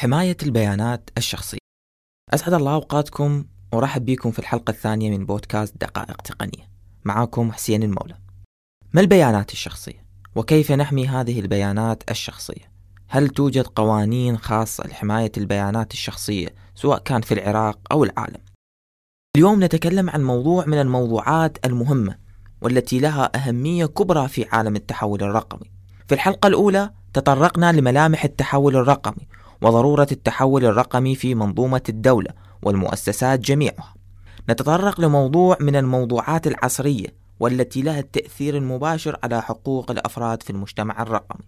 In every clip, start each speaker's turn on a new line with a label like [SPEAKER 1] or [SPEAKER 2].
[SPEAKER 1] حماية البيانات الشخصية أسعد الله أوقاتكم ورحب بكم في الحلقة الثانية من بودكاست دقائق تقنية معكم حسين المولى ما البيانات الشخصية؟ وكيف نحمي هذه البيانات الشخصية؟ هل توجد قوانين خاصة لحماية البيانات الشخصية سواء كان في العراق أو العالم؟ اليوم نتكلم عن موضوع من الموضوعات المهمة والتي لها أهمية كبرى في عالم التحول الرقمي. في الحلقة الأولى تطرقنا لملامح التحول الرقمي وضرورة التحول الرقمي في منظومة الدولة والمؤسسات جميعها. نتطرق لموضوع من الموضوعات العصرية والتي لها التأثير المباشر على حقوق الأفراد في المجتمع الرقمي.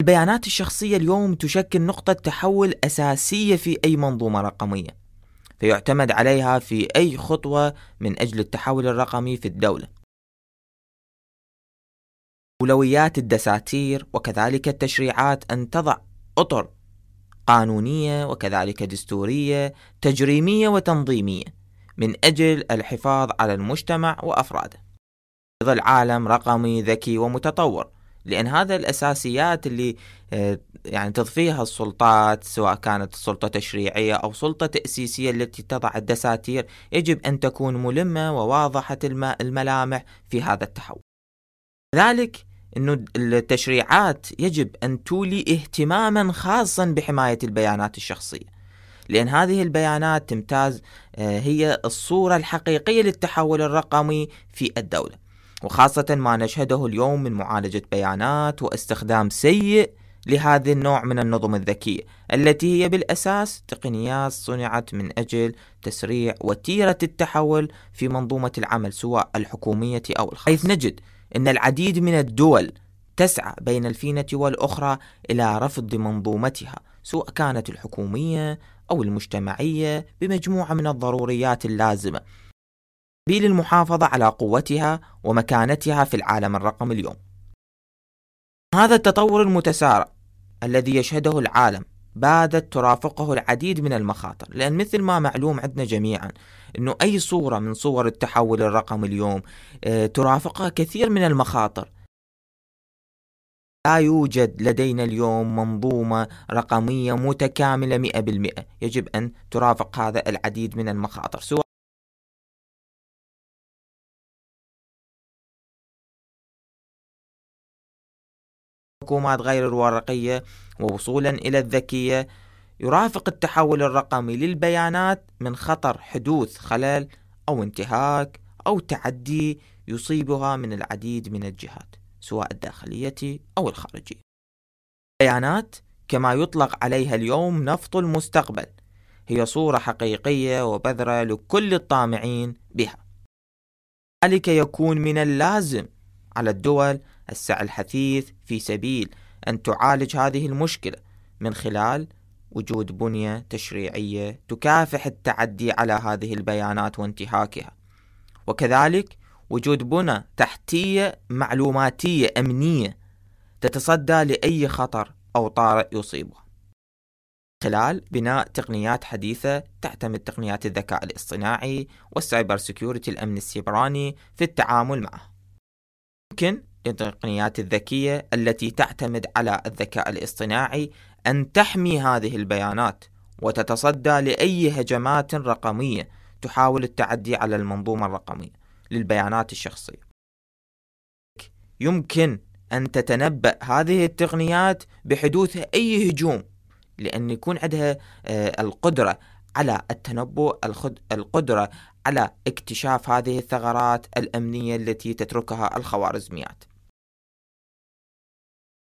[SPEAKER 1] البيانات الشخصية اليوم تشكل نقطة تحول أساسية في أي منظومة رقمية، فيعتمد عليها في أي خطوة من أجل التحول الرقمي في الدولة. أولويات الدساتير وكذلك التشريعات أن تضع أطر قانونية وكذلك دستورية تجريمية وتنظيمية من أجل الحفاظ على المجتمع وأفراده. ظل عالم رقمي ذكي ومتطور لأن هذا الأساسيات اللي آه، يعني تضفيها السلطات سواء كانت سلطة تشريعية أو سلطة تأسيسية التي تضع الدساتير يجب أن تكون ملمة وواضحة الملامح في هذا التحول. ذلك أن التشريعات يجب أن تولي اهتماما خاصا بحماية البيانات الشخصية. لأن هذه البيانات تمتاز آه، هي الصورة الحقيقية للتحول الرقمي في الدولة. وخاصة ما نشهده اليوم من معالجة بيانات واستخدام سيء لهذا النوع من النظم الذكية التي هي بالأساس تقنيات صنعت من أجل تسريع وتيرة التحول في منظومة العمل سواء الحكومية أو الخاصة. حيث نجد أن العديد من الدول تسعى بين الفينة والأخرى إلى رفض منظومتها سواء كانت الحكومية أو المجتمعية بمجموعة من الضروريات اللازمة سبيل المحافظة على قوتها ومكانتها في العالم الرقمي اليوم. هذا التطور المتسارع الذي يشهده العالم بادت ترافقه العديد من المخاطر لأن مثل ما معلوم عندنا جميعا أنه أي صورة من صور التحول الرقمي اليوم آه، ترافقها كثير من المخاطر. لا يوجد لدينا اليوم منظومة رقمية متكاملة 100% يجب أن ترافق هذا العديد من المخاطر سواء الحكومات غير الورقية ووصولا إلى الذكية يرافق التحول الرقمي للبيانات من خطر حدوث خلل أو انتهاك أو تعدي يصيبها من العديد من الجهات سواء الداخلية أو الخارجية. البيانات كما يطلق عليها اليوم نفط المستقبل هي صورة حقيقية وبذرة لكل الطامعين بها. ذلك يكون من اللازم على الدول السعي الحثيث في سبيل أن تعالج هذه المشكلة من خلال وجود بنية تشريعية تكافح التعدي على هذه البيانات وانتهاكها. وكذلك وجود بنى تحتية معلوماتية أمنية تتصدى لأي خطر أو طارئ يصيبها خلال بناء تقنيات حديثة تعتمد تقنيات الذكاء الاصطناعي وال cyber security الأمن السيبراني في التعامل معه. يمكن للتقنيات الذكية التي تعتمد على الذكاء الاصطناعي أن تحمي هذه البيانات وتتصدى لأي هجمات رقمية تحاول التعدي على المنظومة الرقمية للبيانات الشخصية. يمكن أن تتنبأ هذه التقنيات بحدوث أي هجوم لأن يكون عندها آه، القدرة على التنبؤ القدرة على اكتشاف هذه الثغرات الأمنية التي تتركها الخوارزميات.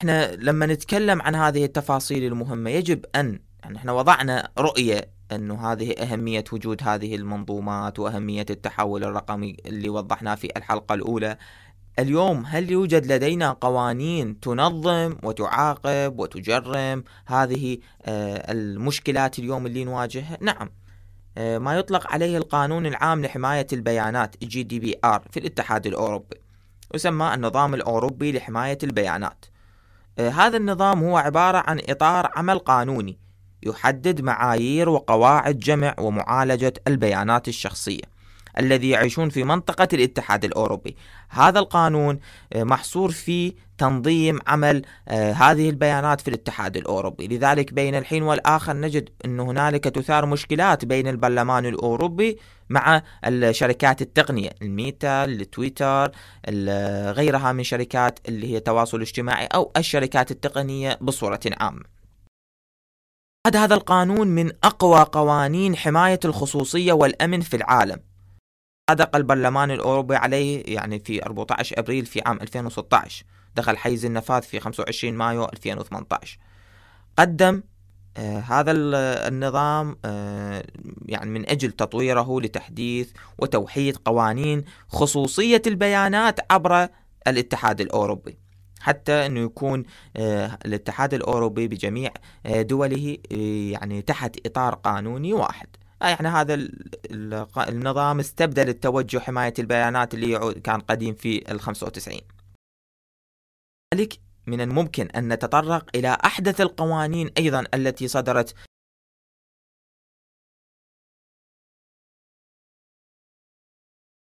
[SPEAKER 1] إحنا لما نتكلم عن هذه التفاصيل المهمة يجب أن يعني إحنا وضعنا رؤية أنه هذه أهمية وجود هذه المنظومات وأهمية التحول الرقمي اللي وضحناه في الحلقة الأولى. اليوم هل يوجد لدينا قوانين تنظم وتعاقب وتجرم هذه آه، المشكلات اليوم اللي نواجهها؟ نعم. آه، ما يطلق عليه القانون العام لحماية البيانات GDPR في الاتحاد الأوروبي. يسمى النظام الأوروبي لحماية البيانات. آه، هذا النظام هو عبارة عن إطار عمل قانوني يحدد معايير وقواعد جمع ومعالجة البيانات الشخصية. الذي يعيشون في منطقة الاتحاد الأوروبي. هذا القانون آه، محصور في تنظيم عمل آه، هذه البيانات في الاتحاد الأوروبي. لذلك بين الحين والآخر نجد أن هنالك تثار مشكلات بين البرلمان الأوروبي مع الشركات التقنية الميتا التويتر غيرها من شركات اللي هي تواصل اجتماعي أو الشركات التقنية بصورة عامة. هذا القانون من أقوى قوانين حماية الخصوصية والأمن في العالم. صادق البرلمان الأوروبي عليه يعني في 14 أبريل في عام 2016 دخل حيز النفاذ في 25 مايو 2018 قدم آه هذا النظام آه يعني من أجل تطويره لتحديث وتوحيد قوانين خصوصية البيانات عبر الاتحاد الأوروبي. حتى إنه يكون آه، الاتحاد الأوروبي بجميع دوله يعني تحت إطار قانوني واحد. يعني هذا النظام استبدل التوجه حماية البيانات اللي كان قديم في ال 95 لذلك من الممكن أن نتطرق إلى أحدث القوانين أيضا التي صدرت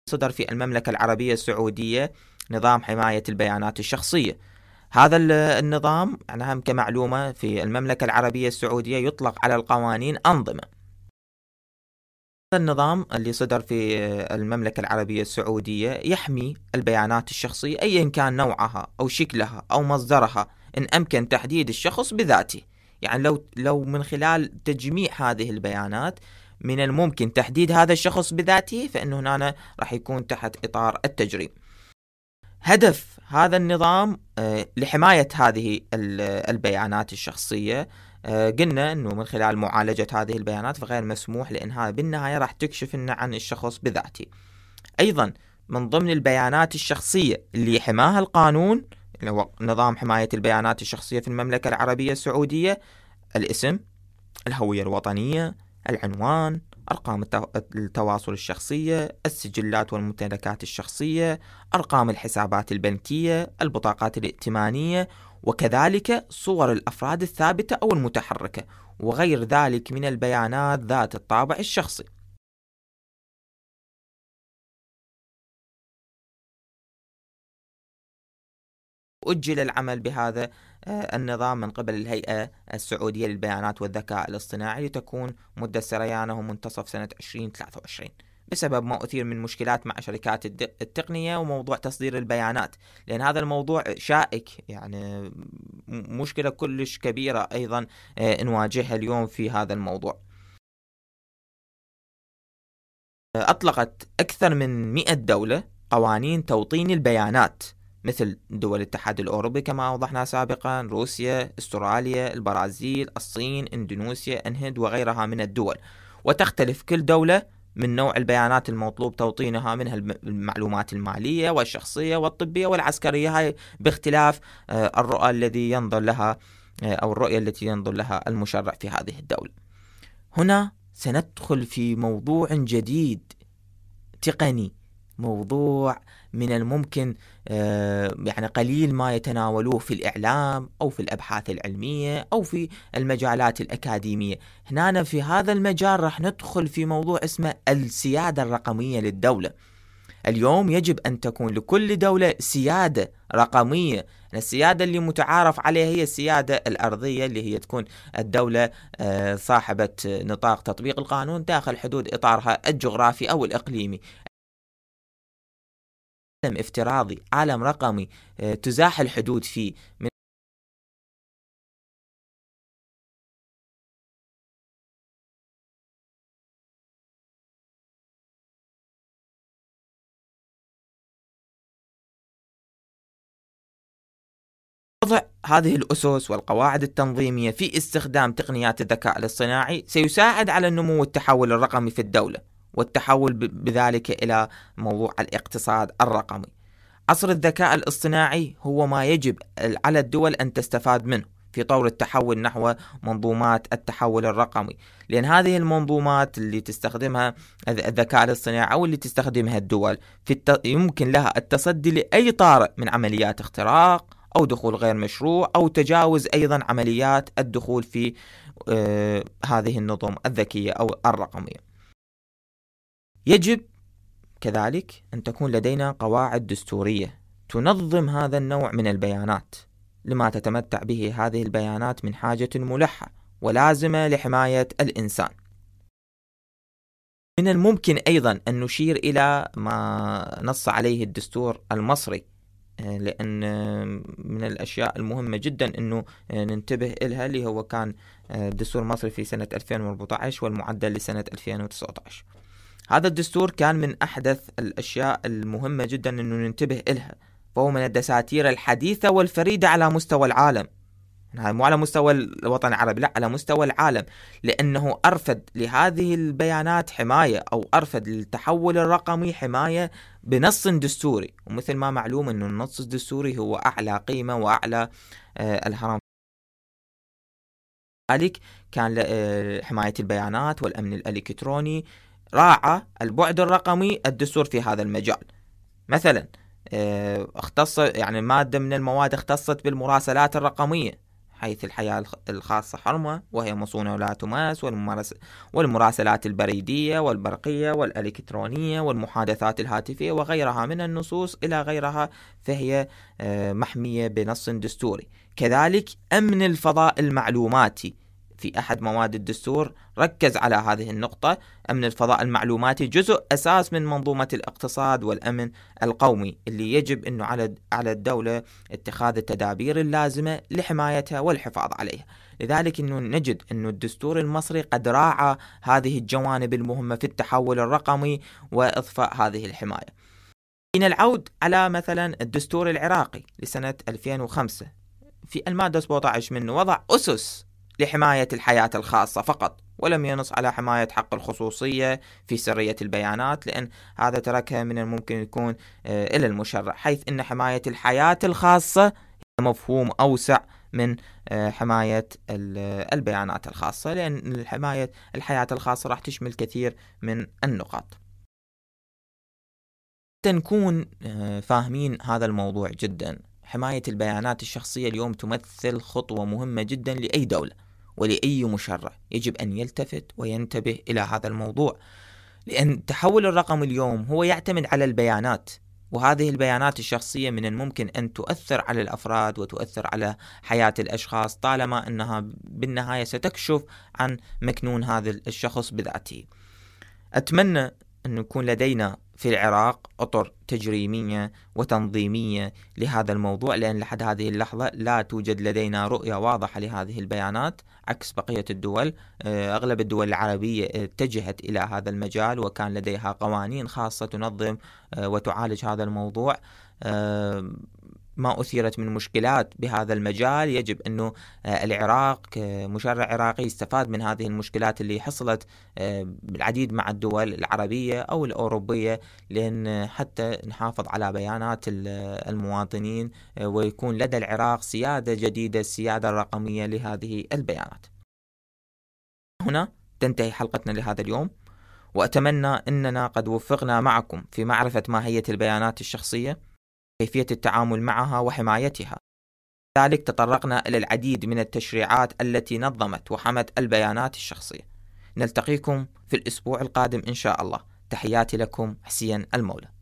[SPEAKER 1] صدر في المملكة العربية السعودية نظام حماية البيانات الشخصية. هذا النظام يعني هم كمعلومة في المملكة العربية السعودية يطلق على القوانين أنظمة. النظام اللي صدر في المملكة العربية السعودية يحمي البيانات الشخصية أيا كان نوعها أو شكلها أو مصدرها إن أمكن تحديد الشخص بذاته. يعني لو لو من خلال تجميع هذه البيانات من الممكن تحديد هذا الشخص بذاته فإنه هنا راح يكون تحت إطار التجريم. هدف هذا النظام آه، لحماية هذه البيانات الشخصية آه، قلنا إنه من خلال معالجة هذه البيانات فغير مسموح لانها بالنهاية راح تكشف لنا عن الشخص بذاته. أيضا من ضمن البيانات الشخصية اللي حماها القانون اللي هو نظام حماية البيانات الشخصية في المملكة العربية السعودية الاسم الهوية الوطنية العنوان أرقام التواصل الشخصية السجلات والممتلكات الشخصية أرقام الحسابات البنكية البطاقات الائتمانية وكذلك صور الأفراد الثابتة أو المتحركة وغير ذلك من البيانات ذات الطابع الشخصي. أجل العمل بهذا آه، النظام من قبل الهيئة السعودية للبيانات والذكاء الاصطناعي لتكون مدة سريانه منتصف سنة 2023 بسبب ما أثير من مشكلات مع شركات التقنية وموضوع تصدير البيانات. لأن هذا الموضوع شائك يعني مشكلة كلش كبيرة أيضا آه، نواجهها اليوم في هذا الموضوع. أطلقت أكثر من 100 دولة قوانين توطين البيانات مثل دول الاتحاد الأوروبي كما أوضحنا سابقا روسيا أستراليا البرازيل الصين إندونيسيا الهند وغيرها من الدول. وتختلف كل دولة من نوع البيانات المطلوب توطينها منها المعلومات المالية والشخصية والطبية والعسكرية. هاي باختلاف آه، الرؤى الذي ينظر لها آه، أو الرؤية التي ينظر لها المشرع في هذه الدولة. هنا سندخل في موضوع جديد تقني موضوع من الممكن آه، يعني قليل ما يتناولوه في الإعلام أو في الأبحاث العلمية أو في المجالات الأكاديمية. هنا في هذا المجال راح ندخل في موضوع اسمه السيادة الرقمية للدولة. اليوم يجب أن تكون لكل دولة سيادة رقمية. السيادة اللي متعارف عليها هي السيادة الأرضية اللي هي تكون الدولة آه، صاحبة نطاق تطبيق القانون داخل حدود إطارها الجغرافي أو الإقليمي. عالم افتراضي عالم رقمي آه، تزاح الحدود فيه. من وضع هذه الأسس والقواعد التنظيمية في استخدام تقنيات الذكاء الاصطناعي سيساعد على النمو والتحول الرقمي في الدولة. والتحول بذلك إلى موضوع الاقتصاد الرقمي. عصر الذكاء الاصطناعي هو ما يجب على الدول أن تستفاد منه في طور التحول نحو منظومات التحول الرقمي. لأن هذه المنظومات اللي تستخدمها الذكاء الاصطناعي أو اللي تستخدمها الدول في الت... يمكن لها التصدي لأي طارئ من عمليات اختراق أو دخول غير مشروع أو تجاوز أيضا عمليات الدخول في آه هذه النظم الذكية أو الرقمية. يجب كذلك أن تكون لدينا قواعد دستورية تنظم هذا النوع من البيانات لما تتمتع به هذه البيانات من حاجة ملحة ولازمة لحماية الإنسان. من الممكن أيضا أن نشير إلى ما نص عليه الدستور المصري آه، لأن من الأشياء المهمة جدا أنه ننتبه إلها اللي هو كان الدستور آه، المصري في سنة 2014 والمعدل لسنة 2019 هذا الدستور كان من أحدث الأشياء المهمة جدا أنه ننتبه إلها فهو من الدساتير الحديثة والفريدة على مستوى العالم. مو على مستوى الوطن العربي لا على مستوى العالم لأنه أرفد لهذه البيانات حماية أو أرفد للتحول الرقمي حماية بنص دستوري. ومثل ما معلوم أنه النص الدستوري هو أعلى قيمة وأعلى آه الهرم. ذلك كان آه، حماية البيانات والأمن الإلكتروني راعى البعد الرقمي الدستور في هذا المجال. مثلا آه، اختص يعني مادة من المواد اختصت بالمراسلات الرقمية حيث الحياة الخاصة حرمة وهي مصونة ولا تماس والمراسلات البريدية والبرقية والإلكترونية والمحادثات الهاتفية وغيرها من النصوص إلى غيرها فهي آه، محمية بنص دستوري. كذلك أمن الفضاء المعلوماتي. في أحد مواد الدستور ركز على هذه النقطة. أمن الفضاء المعلوماتي جزء أساس من منظومة الاقتصاد والأمن القومي اللي يجب أنه على على الدولة اتخاذ التدابير اللازمة لحمايتها والحفاظ عليها. لذلك أنه نجد أنه الدستور المصري قد راعى هذه الجوانب المهمة في التحول الرقمي وإضفاء هذه الحماية. من العود على مثلا الدستور العراقي لسنة 2005 في المادة 17 منه وضع أسس لحماية الحياة الخاصة فقط ولم ينص على حماية حق الخصوصية في سرية البيانات لأن هذا تركها من الممكن يكون آه، إلى المشرع حيث أن حماية الحياة الخاصة مفهوم أوسع من آه، حماية البيانات الخاصة لأن حماية الحياة الخاصة راح تشمل كثير من النقاط. نكون آه، فاهمين هذا الموضوع جدا. حماية البيانات الشخصية اليوم تمثل خطوة مهمة جدا لأي دولة ولأي مشرع. يجب أن يلتفت وينتبه إلى هذا الموضوع لأن التحول الرقمي اليوم هو يعتمد على البيانات وهذه البيانات الشخصية من الممكن أن تؤثر على الأفراد وتؤثر على حياة الأشخاص طالما أنها بالنهاية ستكشف عن مكنون هذا الشخص بذاته. أتمنى أن يكون لدينا في العراق أطر تجريمية وتنظيمية لهذا الموضوع لأن لحد هذه اللحظة لا توجد لدينا رؤية واضحة لهذه البيانات عكس بقية الدول. آه، أغلب الدول العربية اتجهت إلى هذا المجال وكان لديها قوانين خاصة تنظم آه، وتعالج هذا الموضوع. آه، ما أثيرت من مشكلات بهذا المجال. يجب أنه آه، العراق كمشرع عراقي يستفاد من هذه المشكلات اللي حصلت آه، بالعديد مع الدول العربية أو الأوروبية لأن حتى نحافظ على بيانات المواطنين آه، ويكون لدى العراق سيادة جديدة السيادة الرقمية لهذه البيانات. هنا تنتهي حلقتنا لهذا اليوم وأتمنى أننا قد وفقنا معكم في معرفة ماهية البيانات الشخصية. كيفية التعامل معها وحمايتها. ذلك تطرقنا إلى العديد من التشريعات التي نظمت وحمت البيانات الشخصية. نلتقيكم في الأسبوع القادم إن شاء الله. تحياتي لكم حسين المولى.